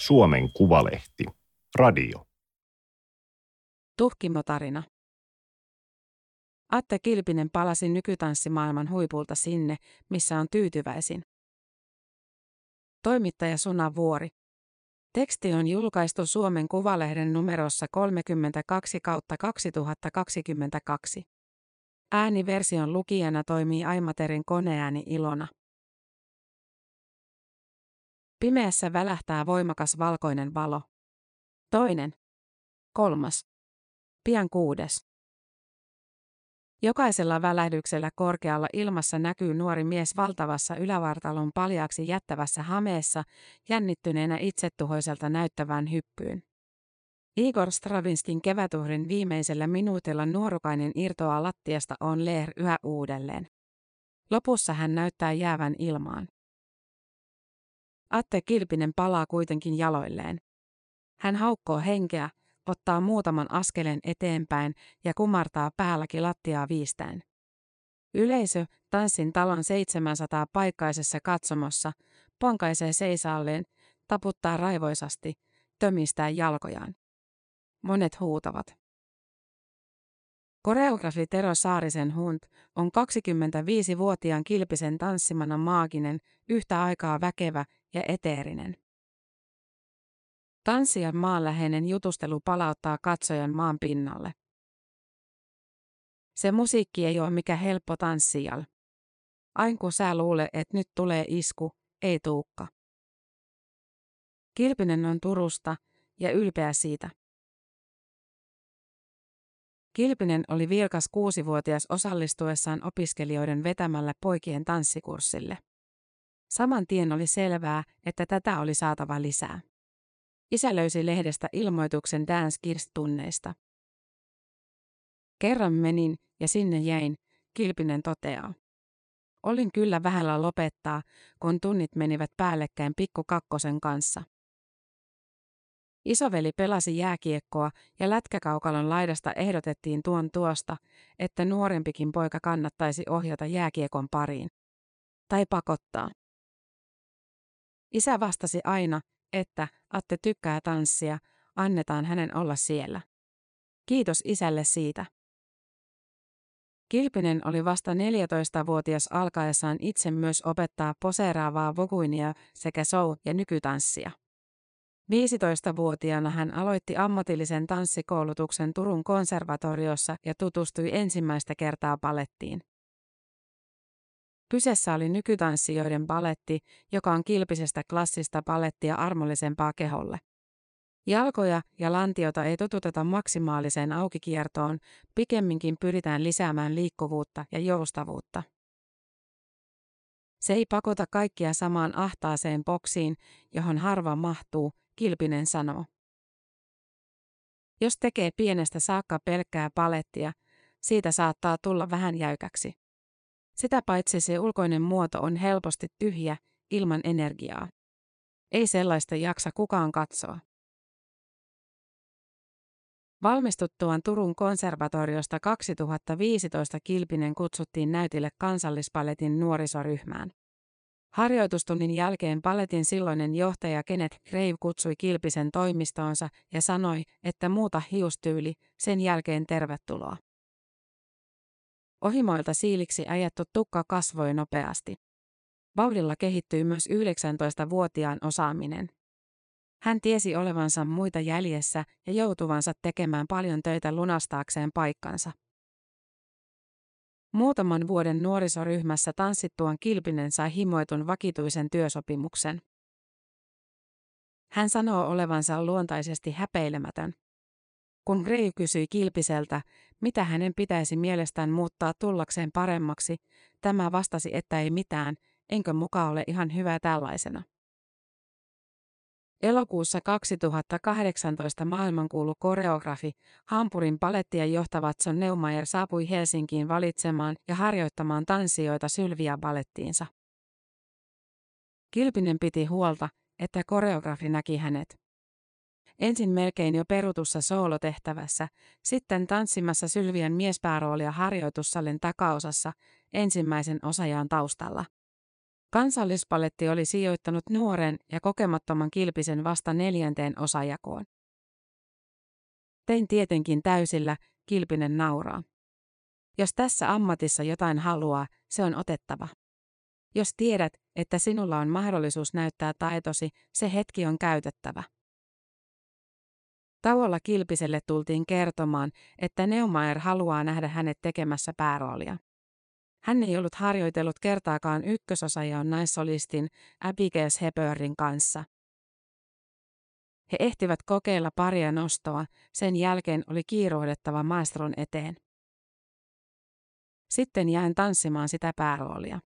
Suomen Kuvalehti. Radio. Tuhkimotarina. Atte Kilpinen palasi nykytanssimaailman huipulta sinne, missä on tyytyväisin. Toimittaja Suna Vuori. Teksti on julkaistu Suomen Kuvalehden numerossa 32 kautta 2022. Ääniversion lukijana toimii Aimaterin koneääni Ilona. Pimeässä välähtää voimakas valkoinen valo. Toinen. Kolmas. Pian kuudes. Jokaisella välähdyksellä korkealla ilmassa näkyy nuori mies valtavassa ylävartalon paljaaksi jättävässä hameessa, jännittyneenä itsetuhoiselta näyttävään hyppyyn. Igor Stravinskin kevätuhrin viimeisellä minuutilla nuorukainen irtoaa lattiasta on Leer yhä uudelleen. Lopussa hän näyttää jäävän ilmaan. Atte Kilpinen palaa kuitenkin jaloilleen. Hän haukkoo henkeä, ottaa muutaman askeleen eteenpäin ja kumartaa päälläkin lattiaa viistäen. Yleisö, tanssin talon 700 paikkaisessa katsomossa, ponkaisee seisaalleen, taputtaa raivoisasti, tömistää jalkojaan. Monet huutavat. Koreografi Tero Saarisen Hunt on 25-vuotiaan kilpisen tanssimana maaginen, yhtä aikaa väkevä ja eteerinen. Tanssijan maanläheinen jutustelu palauttaa katsojan maan pinnalle. Se musiikki ei ole mikä helppo tanssijal. Ain kun sä luule, että nyt tulee isku, ei tuukka. Kilpinen on Turusta ja ylpeä siitä. Kilpinen oli vilkas kuusivuotias osallistuessaan opiskelijoiden vetämällä poikien tanssikurssille. Saman tien oli selvää, että tätä oli saatava lisää. Isä löysi lehdestä ilmoituksen Dance Kirs-tunneista. Kerran menin ja sinne jäin, Kilpinen toteaa. Olin kyllä vähällä lopettaa, kun tunnit menivät päällekkäin pikku kakkosen kanssa. Isoveli pelasi jääkiekkoa ja lätkäkaukalon laidasta ehdotettiin tuon tuosta, että nuorempikin poika kannattaisi ohjata jääkiekon pariin. Tai pakottaa. Isä vastasi aina, että Atte tykkää tanssia, annetaan hänen olla siellä. Kiitos isälle siitä. Kilpinen oli vasta 14-vuotias alkaessaan itse myös opettaa poseeraavaa voguinia sekä show- ja nykytanssia. 15-vuotiaana hän aloitti ammatillisen tanssikoulutuksen Turun konservatoriossa ja tutustui ensimmäistä kertaa palettiin. Kyseessä oli nykytanssijoiden paletti, joka on kilpisestä klassista palettia armollisempaa keholle. Jalkoja ja lantiota ei totuteta maksimaaliseen aukikiertoon, pikemminkin pyritään lisäämään liikkuvuutta ja joustavuutta. Se ei pakota kaikkia samaan ahtaaseen boksiin, johon harva mahtuu, Kilpinen sanoo. Jos tekee pienestä saakka pelkkää palettia, siitä saattaa tulla vähän jäykäksi. Sitä paitsi se ulkoinen muoto on helposti tyhjä, ilman energiaa. Ei sellaista jaksa kukaan katsoa. Valmistuttuaan Turun konservatoriosta 2015 Kilpinen kutsuttiin näytille kansallispaletin nuorisoryhmään. Harjoitustunnin jälkeen paletin silloinen johtaja Kenneth Grave kutsui Kilpisen toimistoonsa ja sanoi, että muuta hiustyyli, sen jälkeen tervetuloa. Ohimoilta siiliksi ajettu tukka kasvoi nopeasti. Vauhdilla kehittyi myös 19-vuotiaan osaaminen. Hän tiesi olevansa muita jäljessä ja joutuvansa tekemään paljon töitä lunastaakseen paikkansa. Muutaman vuoden nuorisoryhmässä tanssittuaan Kilpinen sai himoitun vakituisen työsopimuksen. Hän sanoo olevansa luontaisesti häpeilemätön. Kun Gray kysyi Kilpiseltä, mitä hänen pitäisi mielestään muuttaa tullakseen paremmaksi, tämä vastasi, että ei mitään, enkö muka ole ihan hyvä tällaisena. Elokuussa 2018 maailmankuulu koreografi, Hampurin palettia johtava Watson Neumayer saapui Helsinkiin valitsemaan ja harjoittamaan tanssijoita Sylvia balettiinsa. Kilpinen piti huolta, että koreografi näki hänet. Ensin melkein jo perutussa soolotehtävässä, sitten tanssimassa Sylvian miespääroolia harjoitussalin takaosassa, ensimmäisen osajaan taustalla. Kansallispaletti oli sijoittanut nuoren ja kokemattoman kilpisen vasta neljänteen osajakoon. Tein tietenkin täysillä, kilpinen nauraa. Jos tässä ammatissa jotain haluaa, se on otettava. Jos tiedät, että sinulla on mahdollisuus näyttää taitosi, se hetki on käytettävä. Tauolla Kilpiselle tultiin kertomaan, että Neumayer haluaa nähdä hänet tekemässä pääroolia. Hän ei ollut harjoitellut kertaakaan ykkösosajaon naissolistin Abigail Hepburnin kanssa. He ehtivät kokeilla paria nostoa, sen jälkeen oli kiiruhdettava maestron eteen. Sitten jäin tanssimaan sitä pääroolia.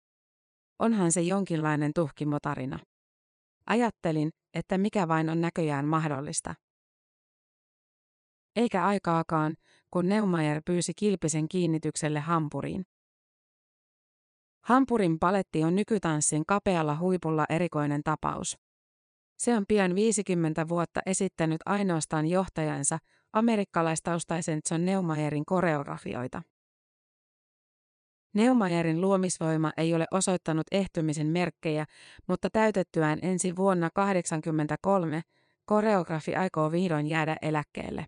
Onhan se jonkinlainen tuhkimotarina. Ajattelin, että mikä vain on näköjään mahdollista. Eikä aikaakaan, kun Neumayer pyysi Kilpisen kiinnitykselle hampuriin. Hampurin paletti on nykytanssin kapealla huipulla erikoinen tapaus. Se on pian 50 vuotta esittänyt ainoastaan johtajansa, amerikkalaistaustaisen John Neumayerin koreografioita. Neumayerin luomisvoima ei ole osoittanut ehtymisen merkkejä, mutta täytettyään ensi vuonna 1983 koreografi aikoo vihdoin jäädä eläkkeelle.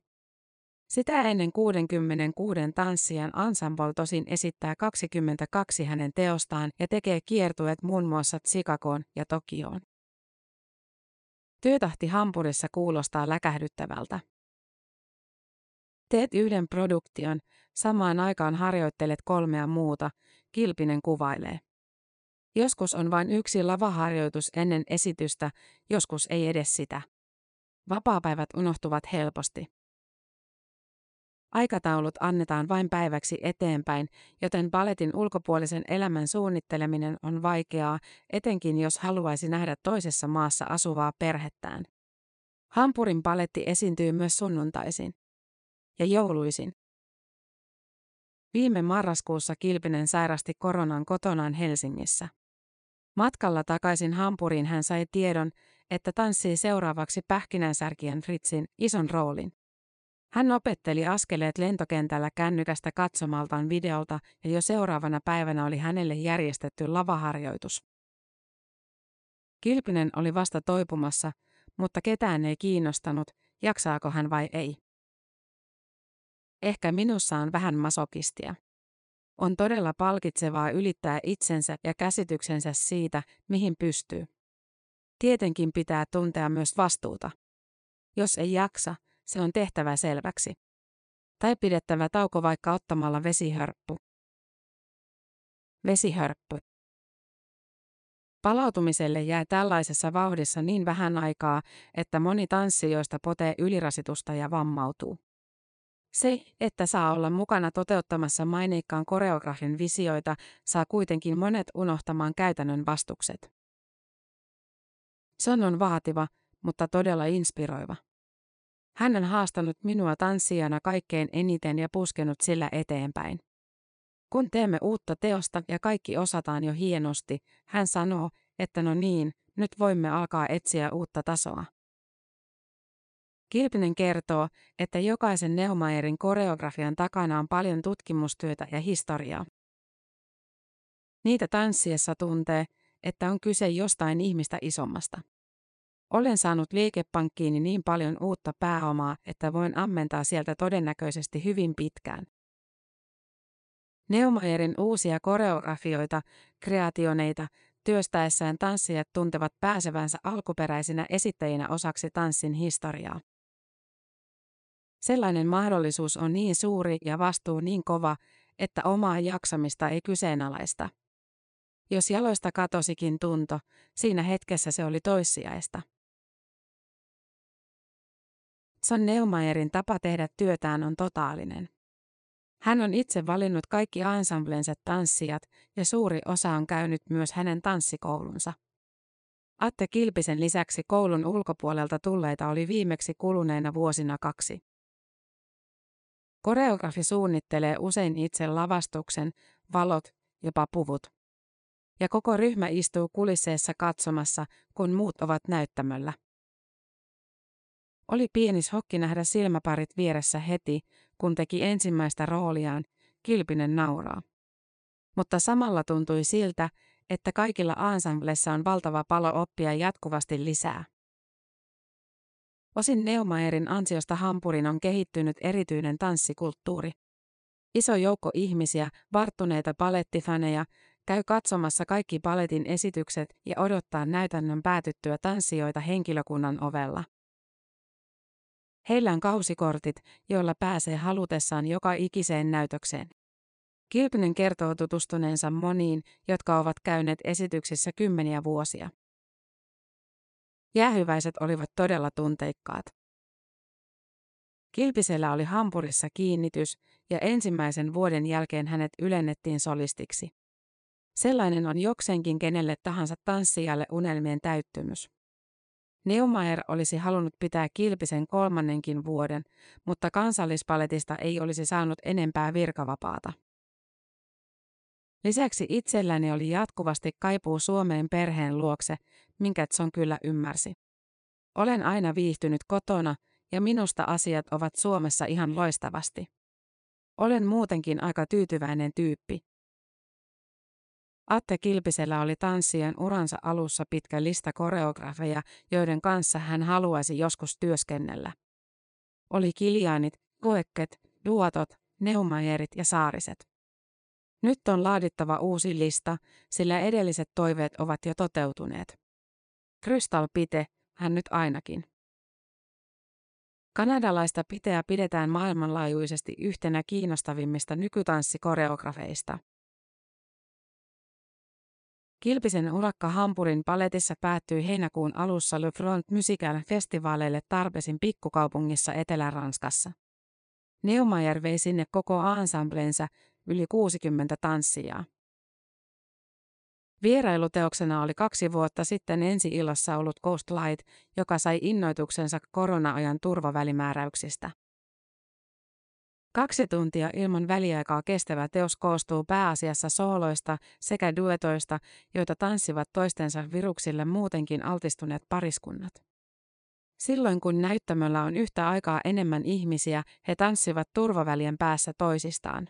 Sitä ennen 66 tanssijan ensemble tosin esittää 22 hänen teostaan ja tekee kiertueet muun muassa Chicagoon ja Tokioon. Työtahti Hampurissa kuulostaa läkähdyttävältä. Teet yhden produktion, samaan aikaan harjoittelet kolmea muuta, Kilpinen kuvailee. Joskus on vain yksi lavaharjoitus ennen esitystä, joskus ei edes sitä. Vapaapäivät unohtuvat helposti. Aikataulut annetaan vain päiväksi eteenpäin, joten paletin ulkopuolisen elämän suunnitteleminen on vaikeaa, etenkin jos haluaisi nähdä toisessa maassa asuvaa perhettään. Hampurin paletti esiintyy myös sunnuntaisin ja jouluisin. Viime marraskuussa Kilpinen sairasti koronan kotonaan Helsingissä. Matkalla takaisin Hampuriin hän sai tiedon, että tanssii seuraavaksi pähkinänsärkien Fritzin ison roolin. Hän opetteli askeleet lentokentällä kännykästä katsomaltaan videolta ja jo seuraavana päivänä oli hänelle järjestetty lavaharjoitus. Kilpinen oli vasta toipumassa, mutta ketään ei kiinnostanut, jaksaako hän vai ei. Ehkä minussa on vähän masokistia. On todella palkitsevaa ylittää itsensä ja käsityksensä siitä, mihin pystyy. Tietenkin pitää tuntea myös vastuuta. Jos ei jaksa, se on tehtävä selväksi. Tai pidettävä tauko vaikka ottamalla vesihörppu. Vesihörppy. Palautumiselle jää tällaisessa vauhdissa niin vähän aikaa, että moni tanssijoista potee ylirasitusta ja vammautuu. Se, että saa olla mukana toteuttamassa maineikkaan koreografin visioita, saa kuitenkin monet unohtamaan käytännön vastukset. Son on vaativa, mutta todella inspiroiva. Hän on haastanut minua tanssijana kaikkein eniten ja puskenut sillä eteenpäin. Kun teemme uutta teosta ja kaikki osataan jo hienosti, hän sanoo, että no niin, nyt voimme alkaa etsiä uutta tasoa. Kilpinen kertoo, että jokaisen Neumayerin koreografian takana on paljon tutkimustyötä ja historiaa. Niitä tanssiessa tuntee, että on kyse jostain ihmistä isommasta. Olen saanut liikepankkiini niin paljon uutta pääomaa, että voin ammentaa sieltä todennäköisesti hyvin pitkään. Neumayerin uusia koreografioita, kreationeita, työstäessään tanssijat tuntevat pääsevänsä alkuperäisinä esittäjinä osaksi tanssin historiaa. Sellainen mahdollisuus on niin suuri ja vastuu niin kova, että omaa jaksamista ei kyseenalaista. Jos jaloista katosikin tunto, siinä hetkessä se oli toissijaista. Son Neumayerin tapa tehdä työtään on totaalinen. Hän on itse valinnut kaikki ensemblensa tanssijat ja suuri osa on käynyt myös hänen tanssikoulunsa. Atte Kilpisen lisäksi koulun ulkopuolelta tulleita oli viimeksi kuluneena vuosina kaksi. Koreografi suunnittelee usein itse lavastuksen, valot, jopa puvut. Ja koko ryhmä istuu kulisseessa katsomassa, kun muut ovat näyttämöllä. Oli pieni hokki nähdä silmäparit vieressä heti, kun teki ensimmäistä rooliaan, Kilpinen nauraa. Mutta samalla tuntui siltä, että kaikilla ensemblessa on valtava palo oppia jatkuvasti lisää. Osin Neumaerin ansiosta Hampurin on kehittynyt erityinen tanssikulttuuri. Iso joukko ihmisiä, varttuneita palettifaneja, käy katsomassa kaikki paletin esitykset ja odottaa näytännön päätyttyä tanssijoita henkilökunnan ovella. Heillä on kausikortit, joilla pääsee halutessaan joka ikiseen näytökseen. Kilpinen kertoo tutustuneensa moniin, jotka ovat käyneet esityksissä kymmeniä vuosia. Jäähyväiset olivat todella tunteikkaat. Kilpisellä oli Hampurissa kiinnitys, ja ensimmäisen vuoden jälkeen hänet ylennettiin solistiksi. Sellainen on jokseenkin kenelle tahansa tanssijalle unelmien täyttymys. Neumayer olisi halunnut pitää Kilpisen kolmannenkin vuoden, mutta kansallispaletista ei olisi saanut enempää virkavapaata. Lisäksi itselläni oli jatkuvasti kaipuu Suomeen perheen luokse, minkä Tson kyllä ymmärsi. Olen aina viihtynyt kotona ja minusta asiat ovat Suomessa ihan loistavasti. Olen muutenkin aika tyytyväinen tyyppi. Atte Kilpisellä oli tanssien uransa alussa pitkä lista koreografeja, joiden kanssa hän haluaisi joskus työskennellä. Oli Kiljaanit, Koekket, Duotot, Neumajerit ja Saariset. Nyt on laadittava uusi lista, sillä edelliset toiveet ovat jo toteutuneet. Crystal Pite, hän nyt ainakin. Kanadalaista piteä pidetään maailmanlaajuisesti yhtenä kiinnostavimmista nykytanssikoreografeista. Kilpisen urakka Hampurin paletissa päättyi heinäkuun alussa Le Front Musical festivaaleille Tarbesin pikkukaupungissa Etelä-Ranskassa. Neumayer vei sinne koko ensemblensa, yli 60 tanssijaa. Vierailuteoksena oli kaksi vuotta sitten ensi-illassa ollut Ghost Light, joka sai innoituksensa korona-ajan turvavälimääräyksistä. Kaksi tuntia ilman väliaikaa kestävä teos koostuu pääasiassa sooloista sekä duetoista, joita tanssivat toistensa viruksille muutenkin altistuneet pariskunnat. Silloin kun näyttämöllä on yhtä aikaa enemmän ihmisiä, he tanssivat turvavälien päässä toisistaan.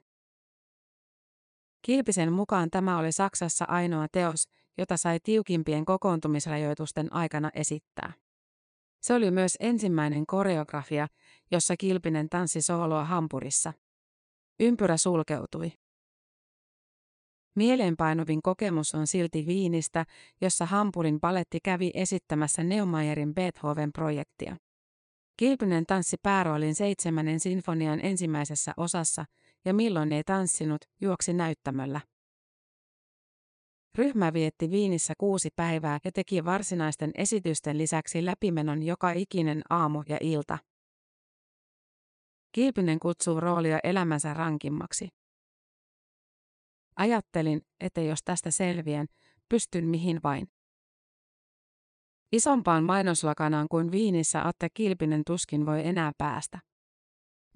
Kilpisen mukaan tämä oli Saksassa ainoa teos, jota sai tiukimpien kokoontumisrajoitusten aikana esittää. Se oli myös ensimmäinen koreografia, jossa Kilpinen tanssi sooloa Hampurissa. Ympyrä sulkeutui. Mieleenpainuvin kokemus on silti Viinistä, jossa Hampurin paletti kävi esittämässä Neumayerin Beethoven-projektia. Kilpinen tanssi pääroolin seitsemännen sinfonian ensimmäisessä osassa – ja milloin ei tanssinut, juoksi näyttämöllä. Ryhmä vietti Viinissä kuusi päivää ja teki varsinaisten esitysten lisäksi läpimenon joka ikinen aamu ja ilta. Kilpinen kutsuu roolia elämänsä rankimmaksi. Ajattelin, että jos tästä selviän, pystyn mihin vain. Isompaan mainoslakanaan kuin Viinissä Atte Kilpinen tuskin voi enää päästä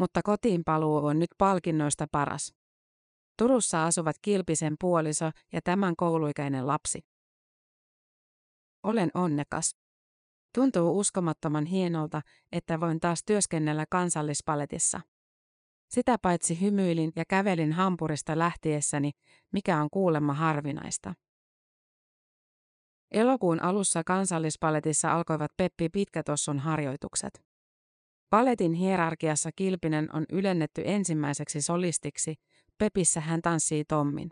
mutta kotiin paluu on nyt palkinnoista paras. Turussa asuvat Kilpisen puoliso ja tämän kouluikäinen lapsi. Olen onnekas. Tuntuu uskomattoman hienolta, että voin taas työskennellä kansallispaletissa. Sitä paitsi hymyilin ja kävelin Hampurista lähtiessäni, mikä on kuulemma harvinaista. Elokuun alussa kansallispaletissa alkoivat Peppi Pitkätossun harjoitukset. Paletin hierarkiassa Kilpinen on ylennetty ensimmäiseksi solistiksi, Pepissä hän tanssii Tommin.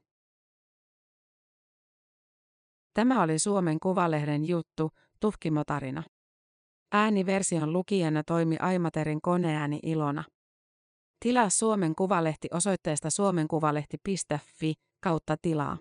Tämä oli Suomen Kuvalehden juttu, tuhkimotarina. Ääniversion lukijana toimi Aimaterin koneääni Ilona. Tilaa Suomen Kuvalehti osoitteesta suomenkuvalehti.fi kautta tilaa.